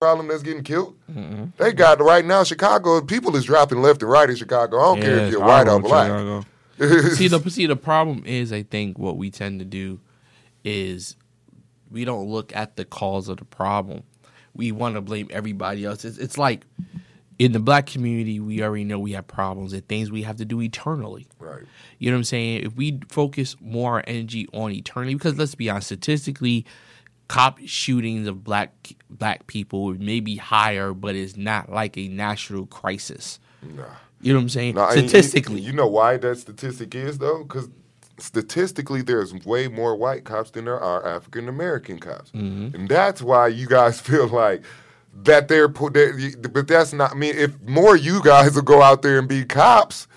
problem that's getting killed. Mm-hmm. They got right now Chicago. People is dropping left and right in Chicago. I don't yeah, care if you're white or black. see the see the problem is I think what we tend to do is we don't look at the cause of the problem. We want to blame everybody else. It's, it's like in the black community, we already know we have problems and things we have to do eternally. Right. You know what I'm saying? If we focus more energy on eternity, because let's be honest, statistically, cop shootings of black black people may be higher, but it's not like a national crisis. Nah. You know what I'm saying? Nah, statistically. You, you know why that statistic is though? Because statistically, there's way more white cops than there are African American cops, mm-hmm. and that's why you guys feel like that they're put there, but that's not. I mean, if more you guys will go out there and be cops,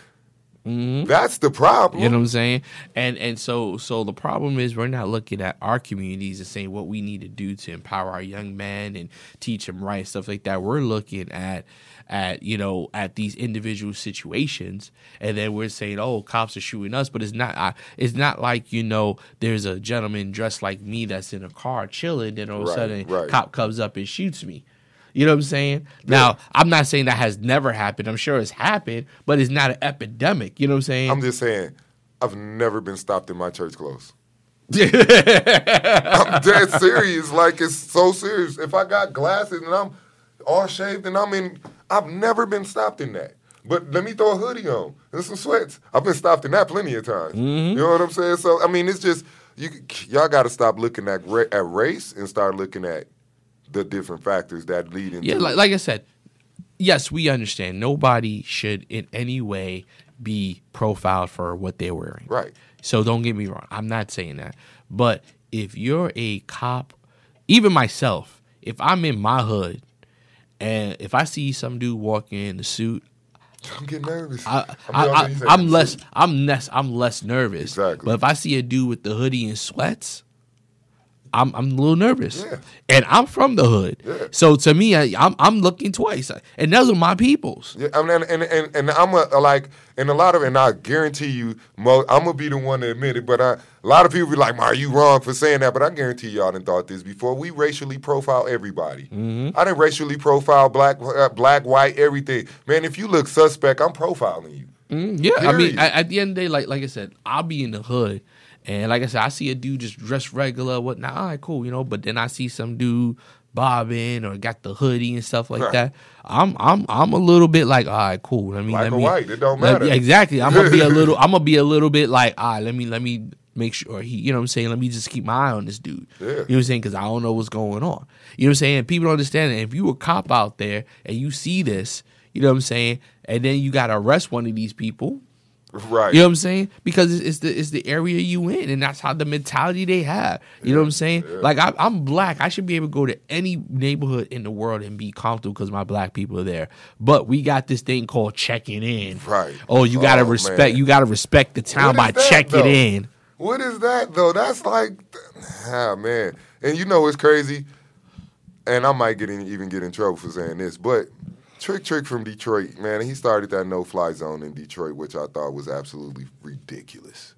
mm-hmm. that's the problem. You know what I'm saying? And and so so the problem is we're not looking at our communities and saying what we need to do to empower our young men and teach them right stuff like that. We're looking at at you know at these individual situations and then we're saying oh cops are shooting us but it's not uh, it's not like you know there's a gentleman dressed like me that's in a car chilling and all of a sudden right. cop comes up and shoots me you know what I'm saying? Yeah. Now, I'm not saying that has never happened. I'm sure it's happened, but it's not an epidemic. You know what I'm saying? I'm just saying, I've never been stopped in my church clothes. I'm dead serious. Like it's so serious. If I got glasses and I'm all shaved and I'm in, I've never been stopped in that. But let me throw a hoodie on and some sweats. I've been stopped in that plenty of times. Mm-hmm. You know what I'm saying? So I mean, it's just you. Y'all got to stop looking at at race and start looking at the different factors that lead into. Yeah, like, like I said, yes, we understand. Nobody should in any way be profiled for what they're wearing. Right. So don't get me wrong. I'm not saying that. But if you're a cop, even myself, if I'm in my hood and if I see some dude walking in the suit, I'm getting nervous. I, I, am less. I'm less. I'm less nervous. Exactly. But if I see a dude with the hoodie and sweats, I'm I'm a little nervous, yeah. and I'm from the hood. Yeah. So to me, I, am I'm, I'm looking twice, and those are my peoples. Yeah, mean, and and, and I'm a, like, and a lot of, and I guarantee you, I'm gonna be the one to admit it. But I, a lot of people be like, "Are you wrong for saying that?" But I guarantee y'all didn't thought this before. We racially profile everybody. Mm-hmm. I didn't racially profile black, uh, black, white, everything. Man, if you look suspect, I'm profiling you. Mm, yeah, Period. I mean, at, at the end of the day, like like I said, I'll be in the hood and like I said, I see a dude just dressed regular, whatnot. All right, cool, you know. But then I see some dude bobbing or got the hoodie and stuff like right. that. I'm I'm I'm a little bit like, all right, cool. I mean, Black let me, white, it don't matter. Me, exactly. I'm gonna be a little. I'm gonna be a little bit like, all right, let me let me make sure he, you know what I'm saying? Let me just keep my eye on this dude. Yeah. You know what I'm saying? Because I don't know what's going on. You know what I'm saying? People don't understand that if you a cop out there and you see this, you know what I'm saying, and then you got to arrest one of these people, Right. You know what I'm saying? Because it's, the it's the area you in, and that's how the mentality they have. You yeah, know what I'm saying? Yeah. Like I, am black, I should be able to go to any neighborhood in the world and be comfortable because my black people are there. But we got this thing called checking in. Right. Oh, you gotta oh, respect. Man. You gotta respect the town by that, checking though? in. What is that though? That's like, ah man. And you know it's crazy. And I might get in, even get in trouble for saying this, but Trick Trick from Detroit, man, he started that no fly zone in Detroit, which I thought was absolutely ridiculous.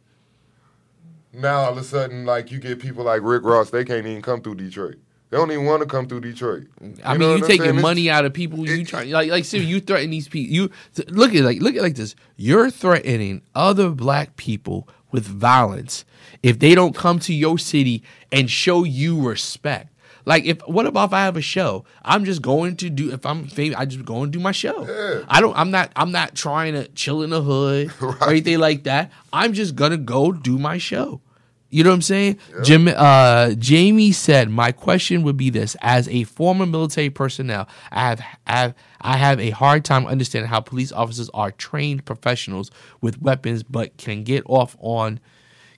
Now all of a sudden, like you get people like Rick Ross, they can't even come through Detroit. They don't even want to come through Detroit. You I mean, you taking money out of people. You try like like see, you threaten these people. You look at like look at like this. You're threatening other black people with violence if they don't come to your city and show you respect. Like if what about if I have a show? I'm just going to do if I'm famous, I just go and do my show. Yeah. I don't I'm not I'm not trying to chill in the hood right. or anything like that. I'm just gonna go do my show. You know what I'm saying? Yeah. Jim, uh, Jamie said, "My question would be this: As a former military personnel, I have, I have, I have a hard time understanding how police officers are trained professionals with weapons, but can get off on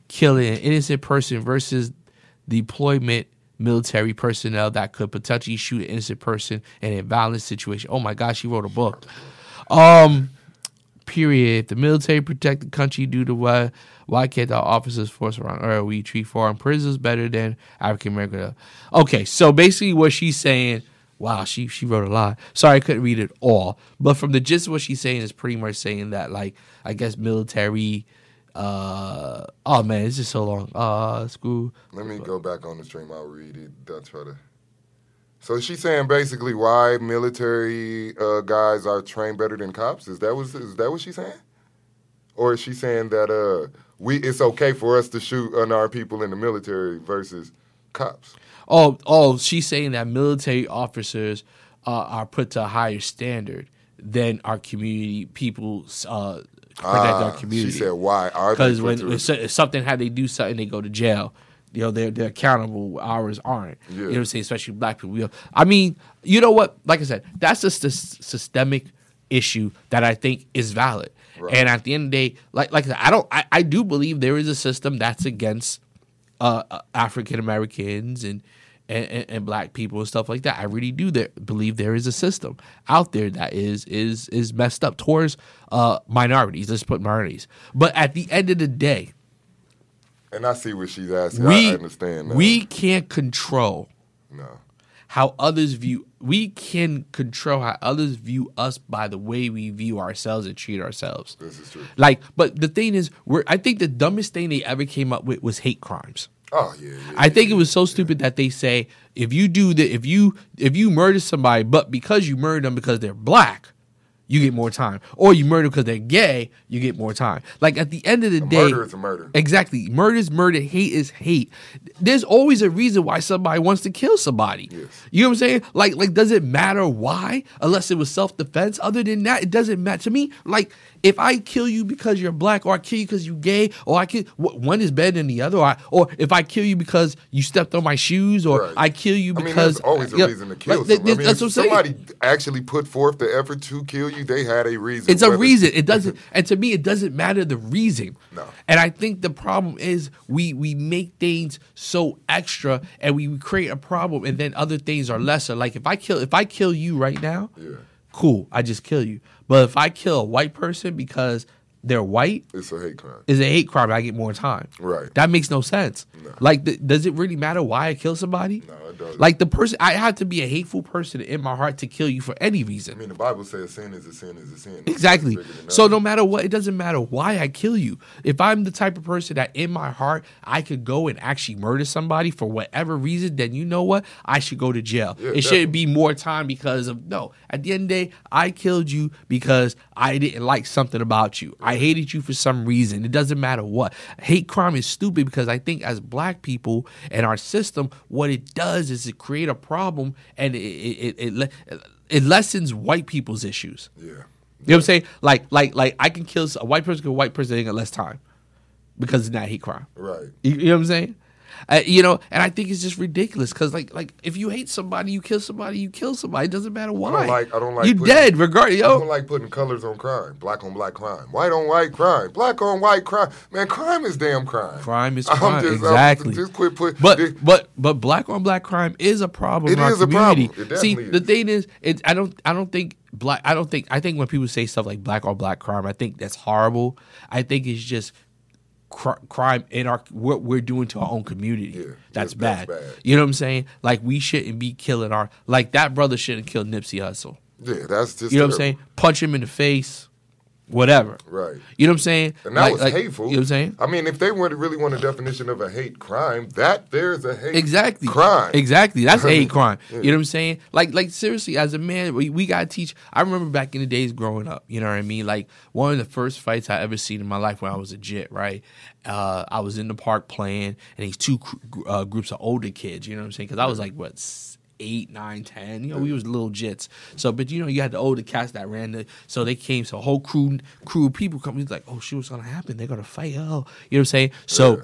killing an innocent person versus deployment military personnel that could potentially shoot an innocent person in a violent situation. Oh my gosh, she wrote a book. Um, period. The military protect the country due to why why can't the officers force around or we treat foreign prisoners better than African American? Okay, so basically what she's saying. Wow, she she wrote a lot. Sorry, I couldn't read it all, but from the gist of what she's saying is pretty much saying that like I guess military uh, oh man, it's just so long. Uh, school. Let me go back on the stream. I'll read it. I'll try to. So she's saying basically why military uh, guys are trained better than cops. Is that was is that what she's saying? Or is she saying that uh, we it's okay for us to shoot unarmed people in the military versus cops? Oh, oh, she's saying that military officers uh, are put to a higher standard than our community people uh, protect our Ah, community. She said why are because when if so- if something had they do something, they go to jail. You know, they're they're accountable. Ours aren't. You know what I'm saying? Especially black people. Know, I mean, you know what? Like I said, that's just a s- systemic issue that I think is valid. Right. And at the end of the day, like like I said, I don't. I, I do believe there is a system that's against uh, uh, African Americans and, and, and and black people and stuff like that. I really do there, believe there is a system out there that is is is messed up towards uh, minorities. Let's put minorities. But at the end of the day, and I see what she's asking. we I understand. That. we can't control no. how others view. We can control how others view us by the way we view ourselves and treat ourselves. This is true. Like, but the thing is, we're, I think the dumbest thing they ever came up with was hate crimes. Oh yeah. yeah I think it was so stupid that they say if you do the if you if you murder somebody, but because you murder them because they're black, you get more time, or you murder because they're gay, you get more time. Like at the end of the day, murder is a murder. Exactly, murder is murder, hate is hate. There's always a reason why somebody wants to kill somebody. Yes. You know what I'm saying? Like like does it matter why? Unless it was self defense. Other than that, it doesn't matter to me. Like if I kill you because you're black, or I kill you because you're gay, or I kill one is better than the other, or, I, or if I kill you because you stepped on my shoes, or Right. I kill you I mean, because there's always a yeah, reason to kill like, someone. I mean, that's if what I'm saying. somebody actually put forth the effort to kill you, they had a reason. It's a whether- reason. It doesn't, and to me, it doesn't matter the reason. No. And I think the problem is we we make things so extra, and we create a problem, and then other things are lesser. Like if I kill if I kill you right now, Yeah. Cool, I just kill you. But if I kill a white person because they're white, It's a hate crime. It's a hate crime. I get more time. Right. That makes no sense. No. Like, th- does it really matter why I kill somebody? No, doesn't. Like the person, I have to be a hateful person in my heart to kill you for any reason. I mean, the Bible says sin is a sin is a sin. Exactly. It's bigger than So no matter what, it doesn't matter why I kill you. If I'm the type of person that in my heart I could go and actually murder somebody for whatever reason, then you know what? I should go to jail. Yeah, it shouldn't be more time because of no. At the end of the day, I killed you because I didn't like something about you. I hated you for some reason. It doesn't matter what. Hate crime is stupid because I think as black people and our system, what it does is it create a problem and it it, it, it, it lessens white people's issues. Yeah. You know what I'm saying? Like, like, like, I can kill a white person, a white person, they get less time because it's not hate crime. Right. You, you know what I'm saying? Uh, you know, and I think it's just ridiculous because, like, like if you hate somebody, you kill somebody, you kill somebody. It doesn't matter why. like- I don't like You putting- dead, regardless. Yo. I don't like putting colors on crime. Black on black crime. White on white crime. Black on white crime. Man, crime is damn crime. crime is I'm crime. just- I'm- exactly. just quit put. But this- but but black on black crime is a problem. It in our is a problem. community. See, definitely the thing is, it, I don't I don't think black. I don't think I think when people say stuff like black on black crime, I think that's horrible. I think it's just crime in our what we're doing to our own community. Yeah, that's, that's- bad. that's bad. You know what I'm saying? Like we shouldn't be killing our like that brother shouldn't kill Nipsey Hussle. yeah, that's just. You know what I'm saying? Punch him in the face, whatever. Right. You know what I'm saying? And that Like- was like- hateful. You know what I'm saying? I mean, if they want to really want a definition of a hate crime, that there's a hate Exactly. crime. Exactly. That's a hate crime. Yeah. You know what I'm saying? Like, like seriously, as a man, we, we gotta teach. I remember back in the days growing up. You know what I mean? Like one of the first fights I ever seen in my life when I was a jit. Right. Uh, I was in the park playing, and these two cr- uh, groups of older kids. You know what I'm saying? Because I was like what. Eight, nine, ten. You know, we was little jits. So, but you know, you had to owe the older cats that ran the. So they came. So a whole crew, crew of people come. He's like, oh, shit, what's gonna happen? They're gonna fight. Oh, you know what I'm saying? So,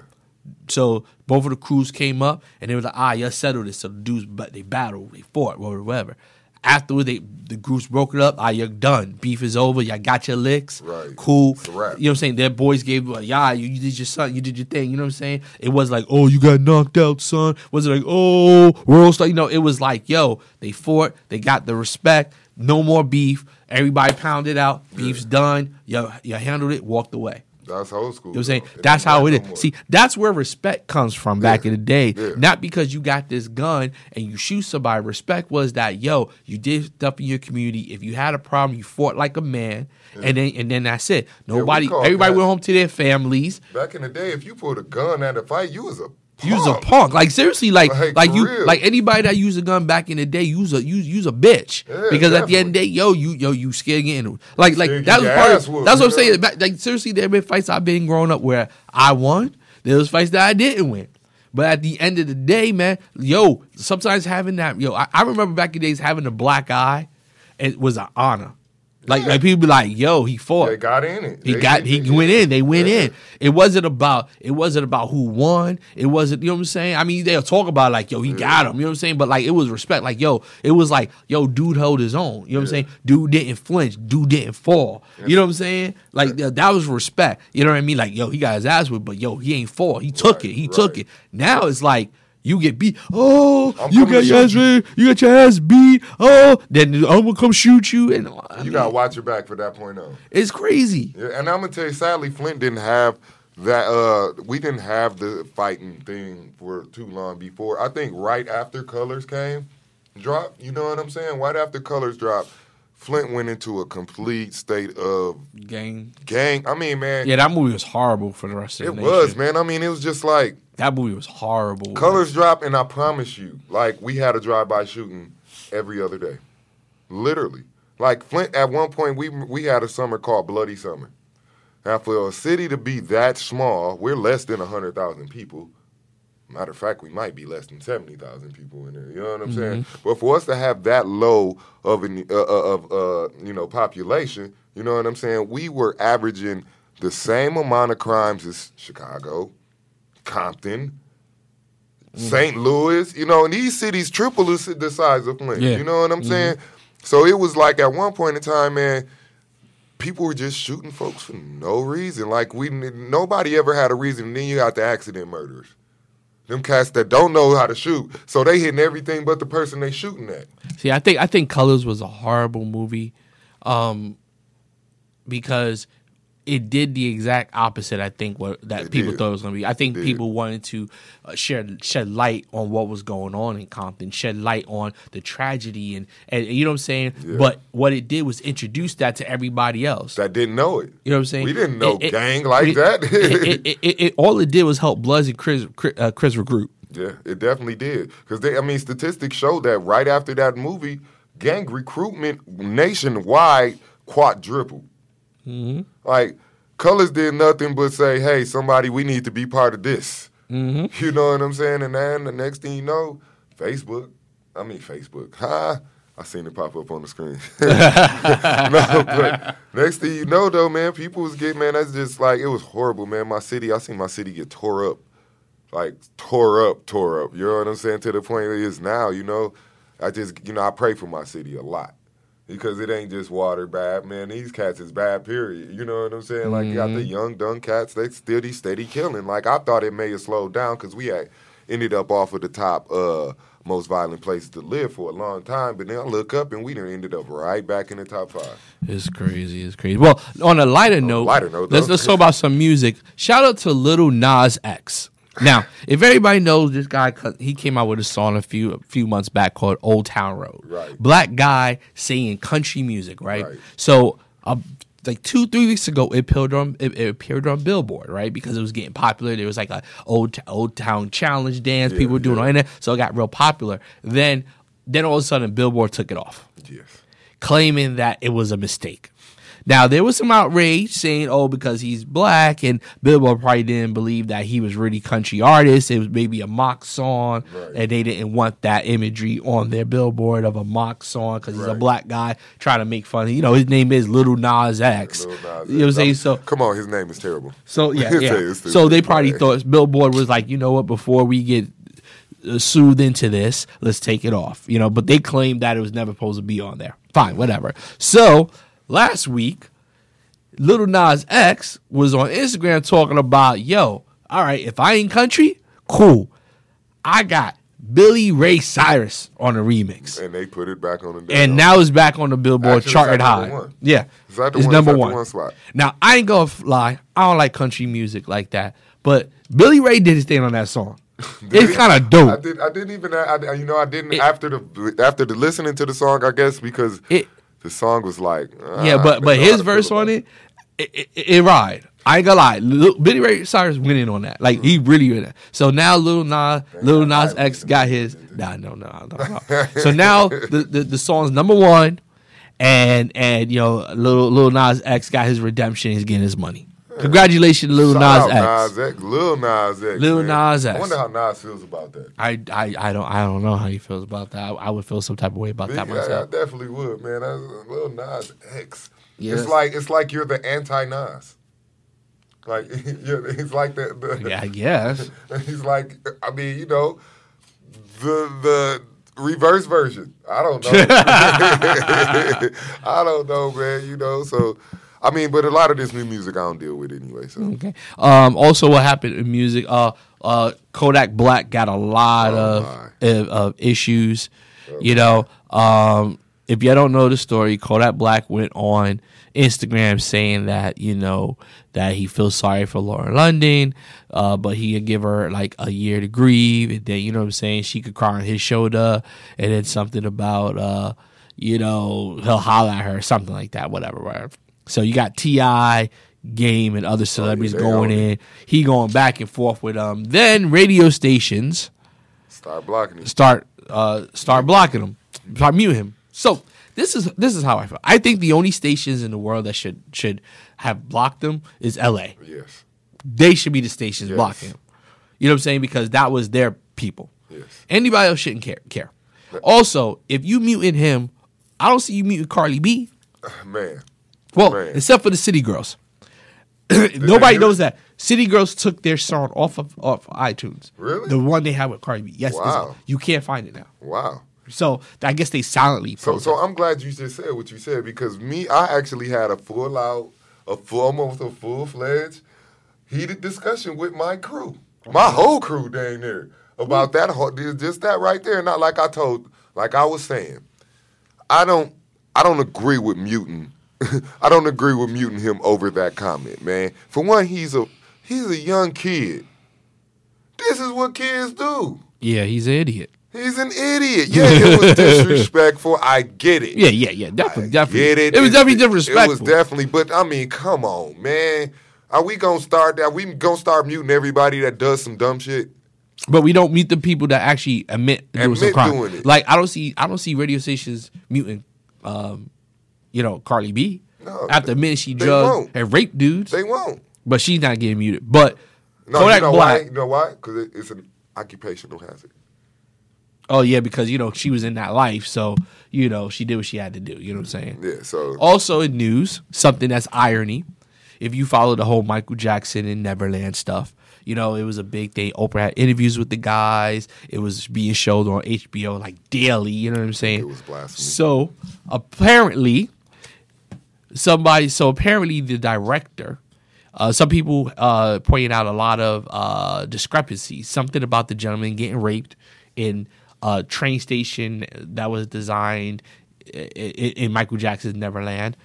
so both of the crews came up and they were like, ah, y'all settled this. So the dudes, but they battled, they fought, whatever, whatever. Afterwards, they the groups broke it up. Ah, you're done. Beef is over. Y'all got your licks. Right. Cool. You know what I'm saying? Their boys gave, like, yeah, you, you did your son, you did your thing. You know what I'm saying? It was like, oh, you got knocked out, son. Was it like, oh, world star? You know, it was like, yo, they fought, they got the respect, no more beef. Everybody pounded out. Beef's done. You, you handled it, walked away. That's old school. You know what I'm saying? That's how it is. no. See, that's where respect comes from back in the day. Yeah. Not because you got this gun and you shoot somebody. Respect was that, yo, you did stuff in your community. If you had a problem, you fought like a man, and then and then that's it. Nobody, everybody that- went home to their families. Back in the day, if you pulled a gun at a fight, you was a You's a punk. Like seriously, like Like, like, you real. like anybody that used a gun back in the day, use a use use a bitch. Yeah, because at the end of the day, yo, you yo you scared getting like like Scared that was part. Of, whooped, that's what I'm saying. Back, like seriously, there have been fights I've been growing up where I won. There was fights that I didn't win. But at the end of the day, man, yo, sometimes having that, yo, I, I remember back in the days having a black eye, it was an honor. Like, like people be like, yo, he fought. They got in it. He They- got he went in. They went Yeah. in. It wasn't about it wasn't about who won. It wasn't you know what I'm saying. I mean they'll talk about like yo he got him. You know what I'm saying. But like it was respect. Like yo it was like yo dude held his own. You know what I'm saying. Dude didn't flinch. Dude didn't fall. You know what I'm saying. Like th- that was respect. You know what I mean. Like yo he got his ass whipped, but yo he ain't fall. He took Right, it. He took it. Now it's like. You get beat. Oh, I'm you got your ass you. beat. You got your ass beat. Oh, then I'm gonna come shoot you. And I You mean, gotta watch your back for that point on. it's crazy. Yeah, and I'm gonna tell you, sadly, Flint didn't have that. Uh, we didn't have the fighting thing for too long before. I think right after Colors came, drop. You know what I'm saying? Right after Colors dropped, Flint went into a complete state of Gang. gang. I mean, man, Yeah, that movie was horrible for the rest of it the was, man. I mean, it was just like That movie was horrible. Colors dropped, and I promise you, like we had a drive-by shooting every other day, literally. Like Flint, at one point, we we had a summer called Bloody Summer. Now, for a city to be that small, we're less than hundred thousand people. Matter of fact, we might be less than seventy thousand people in there. You know what I'm saying? But for us to have that low of an uh, uh, of uh, you know population, you know what I'm saying? We were averaging the same amount of crimes as Chicago, Compton, St. Louis, you know, and these cities triple the size of Flint. Yeah. You know what I'm saying? So it was like at one point in time, man, people were just shooting folks for no reason. Like we, nobody ever had a reason. And then you got the accident murders. them cats that don't know how to shoot, so they hitting everything but the person they shooting at. See, I think I think Colors was a horrible movie, um, because it did the exact opposite. I think what that It people did. thought it was going to be. I think people wanted to uh, shed shed light on what was going on in Compton, shed light on the tragedy, and and you know what I'm saying. Yeah. But what it did was introduce that to everybody else. That didn't know it. You know what I'm saying? We didn't know It- it- gang like it- that. it, it, it, it, it- all it did was help Bloods and Crips Crips, uh, Crips recruit. Yeah, it definitely did. Because they, I mean, statistics show that right after that movie, gang recruitment nationwide quadrupled. Mm-hmm. Like, Colors did nothing but say, "Hey, somebody, we need to be part of this." Mm-hmm. You know what I'm saying? And then the next thing you know, Facebook. I mean, Facebook. Ha! I seen it pop up on the screen. no, but next thing you know, though, man, people was getting man. That's just like it was horrible, man. My city, I seen my city get tore up like tore up, tore up. You know what I'm saying? To the point it is now, you know. I just, you know, I pray for my city a lot because it ain't just water bad, man. These cats is bad, period. You know what I'm saying? Like, you got the young, dumb cats, they steady, steady killing. Like, I thought it may have slowed down because we had ended up off of the top uh, most violent places to live for a long time. But then I look up and we done ended up right back in the top five. It's crazy. It's crazy. Well, on a lighter note, lighter note, let's though. let's talk about some music. Shout out to Little Nas X. Now, if everybody knows this guy, he came out with a song a few a few months back called "Old Town Road." Right. Black guy singing country music, right? Right. So, uh, like two three weeks ago, it appeared on it, it appeared on Billboard, right? Because it was getting popular. There was like a old old town challenge dance people were doing on it, so it got real popular. Then, then all of a sudden, Billboard took it off Yes. claiming that it was a mistake. Now there was some outrage saying, "Oh, because he's black," and Billboard probably didn't believe that he was really country artist. It was maybe a mock song, Right. and they didn't want that imagery on their billboard of a mock song because he's a black guy trying to make fun. You know, his name is Little Nas X. Lil Nas you know what I'm saying? So Come on, his name is terrible. so yeah, yeah. So they probably right. thought Billboard was like, you know what? Before we get uh, soothed into this, let's take it off. You know, but they claimed that it was never supposed to be on there. Fine, whatever. So last week, Little Nas X was on Instagram talking about, yo, all right, if I ain't country, cool. I got Billy Ray Cyrus on a remix. And they put it back on the And now it's back on the Billboard Actually, charted at high. one. Yeah, It's at the it's one- number it's at the one. one spot. Now I ain't gonna lie, I don't like country music like that, but Billy Ray did his thing on that song. it's kind of I dope. did. I didn't even. I, you know, I didn't after the after the listening to the song. I guess because It- the song was like. yeah, ah, but but his don't know how to verse on it, it, it, it ride. I ain't gonna lie, Lil, Billy Ray Cyrus winning on that. Like he really winning. So now Lil Nas, Lil Nas X got his. Nah, no, no, no, no. so now the, the the song's number one, and and you know Lil Lil Nas X got his redemption. He's getting his money. Congratulations, Lil Shout Nas out X. Nas X. Lil Nas X. Lil man. Nas I X. wonder how Nas feels about that. I, I I don't I don't know how he feels about that. I, I would feel some type of way about that Yeah, I, myself. definitely would, man. That's Lil Nas X. Yes. It's like it's like you're the anti Nas. Like you're, he's like the, the Yeah, I guess. he's like I mean you know the the reverse version. I don't know. I don't know, man. You know, so I mean, but a lot of this new music I don't deal with anyway. So Okay. Um, also, what happened in music? Uh, uh, Kodak Black got a lot Oh, of, of of issues. You know, um, if you don't know the story, Kodak Black went on Instagram saying that you know that he feels sorry for Lauren London, uh, but he would give her like a year to grieve, and then you know what I'm saying she could cry on his shoulder, and then something about uh, you know he'll holler at her, something like that, whatever, whatever. So you got T.I. Game and other celebrities they going in. He going back and forth with them. Then radio stations start blocking him. start uh start blocking him, start muting him. So this is this is how I feel. I think the only stations in the world that should should have blocked him is L.A. Yes, They should be the stations Yes. blocking him. You know what I'm saying? Because that was their people. yes. Anybody else shouldn't care. Care. Also, if you muting him, I don't see you muting Cardi B. Man, Well, Man. except for the City Girls. Nobody knows that City Girls took their song off of off iTunes. Really? The one they had with Cardi B. Yes, Wow. you can't find it now. wow. So I guess they silently. So, so I'm glad you just said what you said because me, I actually had a full out, a full, almost a full fledged heated discussion with my crew, my whole crew dang there about that, whole- just that right there. Not like I told, like I was saying, I don't, I don't agree with muting. I don't agree with muting him over that comment, man. For one, he's a, he's a young kid. This is what kids do. yeah, he's an idiot. He's an idiot. Yeah, it was disrespectful. I get it. Yeah, yeah, yeah. Definitely, definitely. Get it? It was definitely disrespectful. It was definitely, but I mean, come on, man. Are we gonna start that? We gonna start muting everybody that does some dumb shit? but we don't meet the people that actually admit some Admit crime. doing it. Like I don't see, I don't see radio stations muting, um, you know, Cardi B. No, after admitting she drugged won't. and raped dudes, They won't. but she's not getting muted. But No, Kodak you know Black. why? You know why? Because it, it's an occupational hazard. Oh yeah, because you know she was in that life, so you know she did what she had to do. You know what I'm saying? Yeah. So Also in news, something that's irony. If you follow the whole Michael Jackson and Neverland stuff, you know it was a big thing. Oprah had interviews with the guys. It was being showed on HBO like daily. You know what I'm saying? it was blasphemy. So apparently, somebody. So apparently, the director. Uh, some people uh, pointing out a lot of uh, discrepancies. Something about the gentleman getting raped in a train station that was designed i- i- in Michael Jackson's Neverland,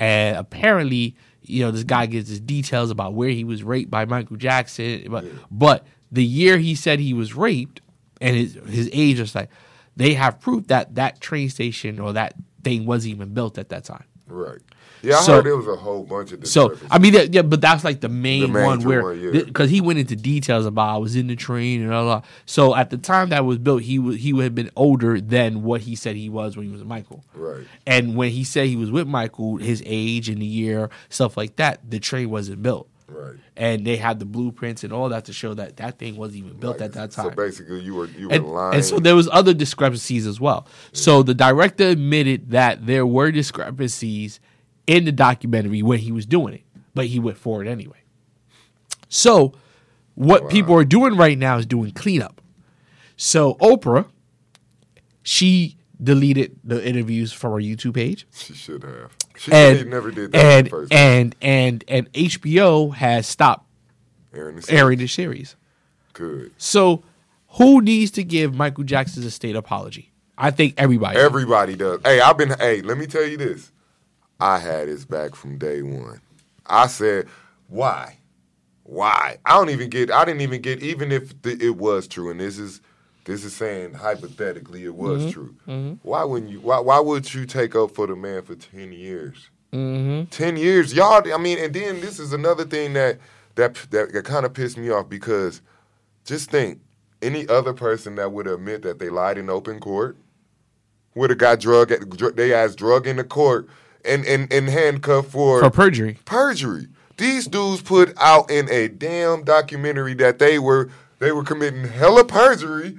and apparently, you know, this guy gives his details about where he was raped by Michael Jackson, but but the year he said he was raped and his his age is like they have proof that that train station or that thing wasn't even built at that time. Right. Yeah, I So- heard there was a whole bunch of. So. I mean, that, yeah, but that's like the main, The main one where one, yeah. because he went into details about I was in the train and all that. So at the time that was built, he was he would have been older than what he said he was when he was with Michael. Right. And when he said he was with Michael, his age and the year, stuff like that, the train wasn't built. Right. And they had the blueprints and all that to show that that thing wasn't even built Like, at that time. So basically, you were you were and, lying. and so there was other discrepancies as well. So the director admitted that there were discrepancies in the documentary when he was doing it, but he went forward anyway. So what people are doing right now is doing cleanup. So Oprah, she deleted the interviews from her YouTube page. she should have. She And never did that in and first. and and and HBO has stopped Aaron is airing the series. good. So, who needs to give Michael Jackson a state apology? I think everybody. Everybody does. Hey, I've been. Hey, let me tell you this. I had his back from day one. I said, why, why? I don't even get. I didn't even get. Even if the, it was true, and this is this is saying hypothetically it was Mm-hmm. true. Why wouldn't you? Why why would you take up for the man for ten years? Mm-hmm. Ten years, y'all. I mean, and then this is another thing that that that, that kind of pissed me off because just think any other person that would admit that they lied in open court would have got drug at they asked drug in the court and and, and handcuffed for For perjury. perjury. These dudes put out in a damn documentary that they were they were committing hella perjury,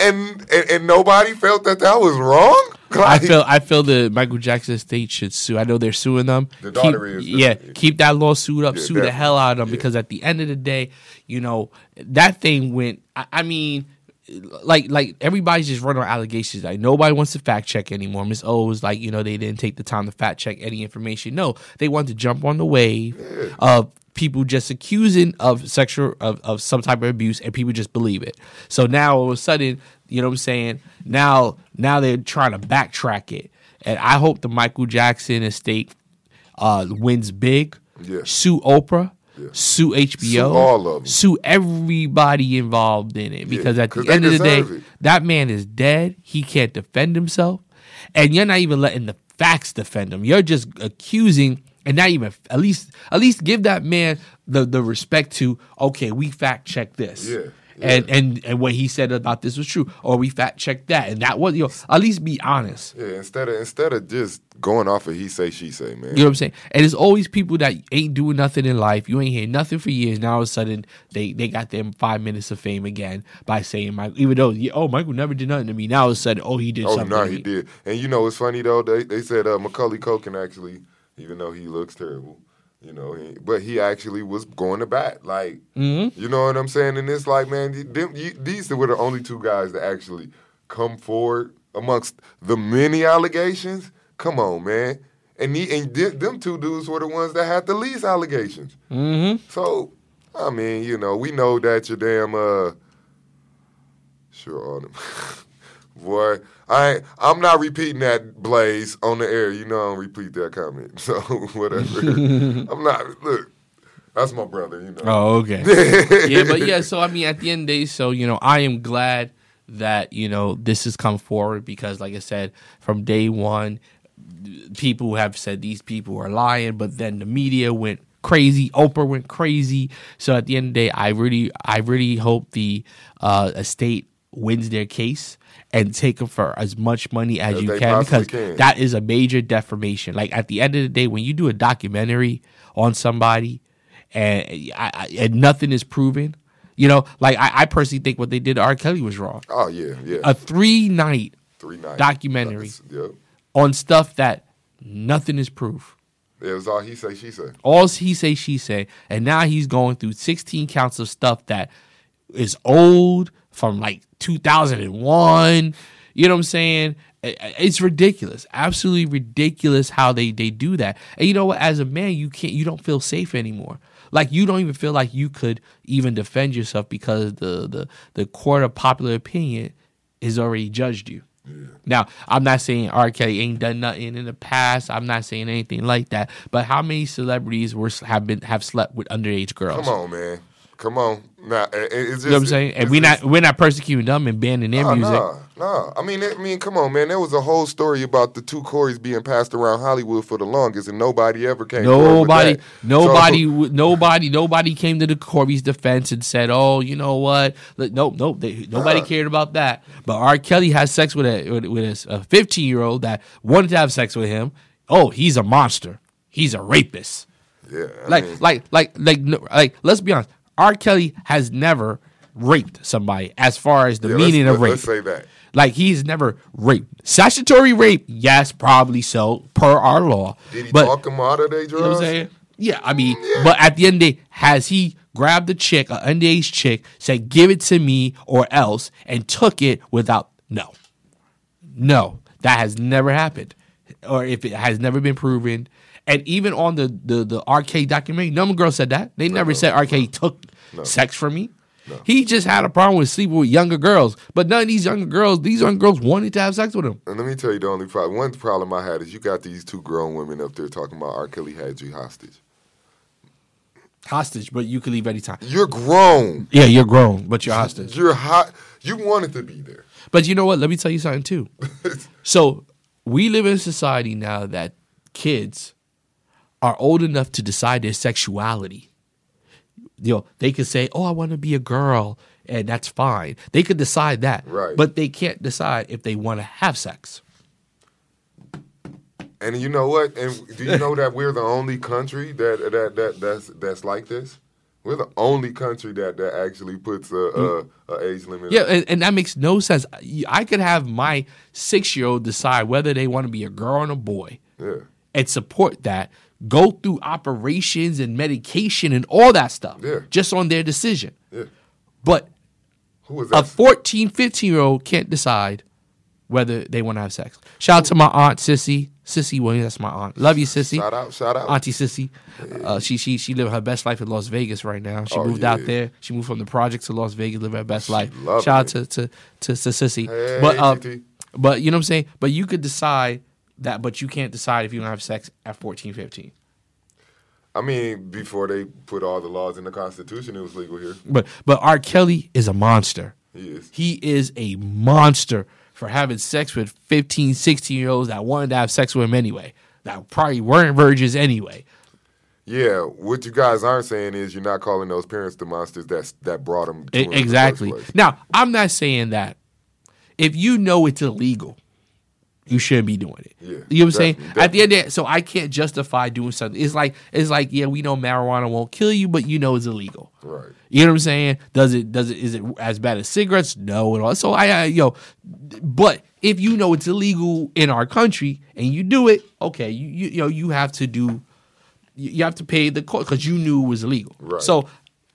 and and, and nobody felt that that was wrong. I feel I feel the Michael Jackson estate should sue. I know they're suing them. The keep, daughter is, yeah, yeah. keep that lawsuit up. Yeah, sue the hell out of them Yeah. because at the end of the day, you know that thing went. I, I mean, like like everybody's just running on allegations. Like nobody wants to fact check anymore. Miss O was like, you know, they didn't take the time to fact check any information. No, they wanted to jump on the wave of people just accusing of sexual of, of some type of abuse and people just believe it. So now all of a sudden, you know what I'm saying? Now now they're trying to backtrack it. And I hope the Michael Jackson estate uh, wins big. Yeah. Sue Oprah. Yeah. Sue HBO. Sue all of 'em. Sue everybody involved in it because at the end of the day, it. that man is dead. He can't defend himself, and you're not even letting the facts defend him. You're just accusing, and not even at least at least give that man the the respect to. Okay, we fact check this. Yeah, And, and and what he said about this was true, or we fact check that, and that was you know at least be honest. yeah, instead of instead of just going off of he say she say, man. You know what I'm saying? And it's always people that ain't doing nothing in life. You ain't hear nothing for years. Now all of a sudden they they got them five minutes of fame again by saying Michael. Even though oh Michael never did nothing to me. Now all of a sudden oh he did Oh something. no, to he did. And you know, it's funny though. They they said uh, Macaulay Culkin actually, even though he looks terrible, you know, he, but he actually was going to bat. Like, Mm-hmm. you know what I'm saying? And it's like, man, them, you, these were the only two guys that actually come forward amongst the many allegations. Come on, man. And, he, and them them two dudes were the ones that had the least allegations. Mm-hmm. So, I mean, you know, we know that your damn uh sure on him. Boy, I I'm not repeating that Blaze on the air. You know I don't repeat that comment. So whatever. I'm not look, that's my brother, you know. Oh okay. yeah, but yeah. So I mean, at the end of the day, so you know, I am glad that you know this has come forward because, like I said, from day one, people have said these people are lying, but then the media went crazy. Oprah went crazy. So at the end of the day, I really, I really hope the uh, estate wins their case and take them for as much money as As you can because can. that is a major defamation. Like at the end of the day, when you do a documentary on somebody and I, I, and nothing is proven, you know, like I, I personally think what they did to R. Kelly was wrong. Oh yeah, yeah. A three night Three nights. documentary. Yep. on stuff that nothing is proof. It was all he say, she say. All he say, she say, and now he's going through 16 counts of stuff that is old from like 2001. You know what I'm saying? It's ridiculous, absolutely ridiculous how they they do that. And you know what? As a man, you can't, you don't feel safe anymore. Like you don't even feel like you could even defend yourself because the the the court of popular opinion has already judged you. Now, I'm not saying R. Kelly ain't done nothing in the past. I'm not saying anything like that. But how many celebrities were have been have slept with underage girls? Come on, man. Come on. Nah, it- it's just, You know what I'm saying? And we're not we're not persecuting them and banning their Oh, music. no, no. I mean, I mean, come on, man. There was a whole story about the two Corys being passed around Hollywood for the longest, and nobody ever came. Nobody, nobody, So- nobody, nobody came to the Cory's defense and said, "Oh, you know what? Nope, nope. They, nobody Nah. cared about that." But R. Kelly has sex with a with, a 15 year old that wanted to have sex with him. Oh, he's a monster. He's a rapist. yeah, I like, mean, like, like, like, no, like. Let's be honest. R. Kelly has never raped somebody, as far as the yeah, meaning of rape. Let's say that. Like he's never raped. Statutory rape, yes, probably so per our law. Did he but talk him out of their drugs? you know what I'm saying? Yeah, I mean, but at the end of the day, has he grabbed a chick, an underage chick, said, give it to me or else, and took it without, no. No, that has never happened. Or if it has never been proven. And even on the, the, the RK documentary, no girl said that. They never said RK took sex from me. He just had a problem with sleeping with younger girls. But none of these younger girls, these young girls wanted to have sex with him. And let me tell you, the only problem, one problem I had is you got these two grown women up there talking about R. Kelly had you hostage. Hostage, but you can leave anytime. You're grown. Yeah, you're grown, but you're hostage. You're hot. You wanted to be there. But you know what? Let me tell you something too. so we live in a society now that kids are old enough to decide their sexuality. You know, they can say, "Oh, I want to be a girl," and that's fine. They could decide that, Right. But they can't decide if they want to have sex. And you know what? And do you know that we're the only country that that that that's that's like this? We're the only country that that actually puts a, a, mm-hmm. a age limit. Yeah, and, and that makes no sense. I could have my six year old decide whether they want to be a girl or a boy yeah. and support that, go through operations and medication and all that stuff Yeah. just on their decision. Yeah. But a that? 14, 15 year old can't decide whether they want to have sex. Shout out to my aunt, Sissy. Sissy Williams, that's my aunt. Love you, Sissy. shout out! Shout out! Auntie Sissy. Uh, she she she living her best life in Las Vegas right now. She Oh, moved out there. She moved from the project to Las Vegas, living her best life. loving Shout out to to to, to Sissy. Hey, but GT. but you know what I'm saying. But you could decide that, but you can't decide if you don't have sex at 14, 15. I mean, before they put all the laws in the Constitution, it was legal here. But but R. Kelly is a monster. He is. He is a monster for having sex with 15, 16 year olds that wanted to have sex with him anyway. That probably weren't virgins anyway. Yeah, what you guys aren't saying is you're not calling those parents the monsters that that brought them. To him in the exactly. place. Now, I'm not saying that if you know it's illegal, you shouldn't be doing it. Yeah, you know what I'm saying? definitely, At the end of the so I can't justify doing something. It's like it's like yeah, we know marijuana won't kill you, but you know it's illegal. Right. You know what I'm saying? Does it does it is it as bad as cigarettes? No, at all. So I, I yo, but if you know it's illegal in our country and you do it, okay, you you, you know you have to do, you you have to pay the cost because you knew it was illegal. Right. So.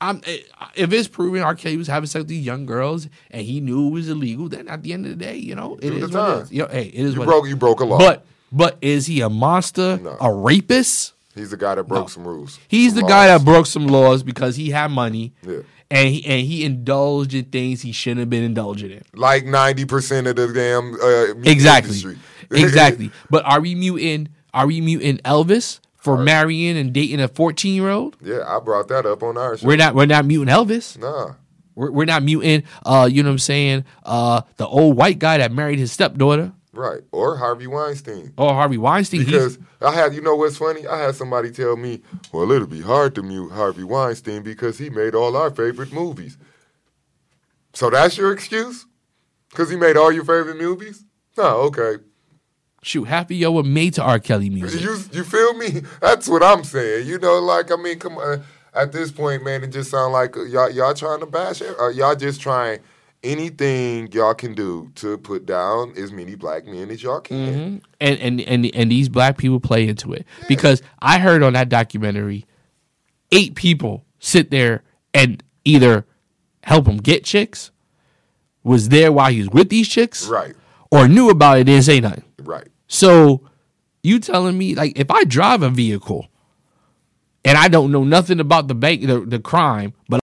I'm, eh, if it's proven R. Kelly was having sex with these young girls and he knew it was illegal, then at the end of the day, you know, it the is what it is. You know, hey, it is You what broke. it You broke a law. But but is he a monster, No. a rapist? he's the guy that broke No. some rules. He's the some guy that broke some laws because he had money. Yeah. And he, and he indulged in things he shouldn't have been indulging in. like ninety percent of the damn uh, music Exactly. industry. exactly. But are we muting are we muting Elvis for marrying and dating a 14 year old? yeah, I brought that up on our show. We're not we're not muting Elvis. nah, We're, we're not muting uh you know what I'm saying? Uh the old white guy that married his stepdaughter right. Or Harvey Weinstein. or Harvey Weinstein. Because I had, you know what's funny? I had somebody tell me, well, it'll be hard to mute Harvey Weinstein because he made all our favorite movies. So that's your excuse? Because he made all your favorite movies? Oh, okay. Shoot, half of y'all were made to R. Kelly music. You you feel me? That's what I'm saying. You know, like I mean, come on. Uh, at this point, man, it just sounds like uh, y'all y'all trying to bash it. Or y'all just trying anything y'all can do to put down as many black men as y'all can. Mhm. And, and and and these black people play into it because I heard on that documentary, eight people sit there and either help him get chicks, was there while he was with these chicks, Right, or knew about it didn't say nothing. right. So you telling me like if I drive a vehicle and I don't know nothing about the bank the, the crime, but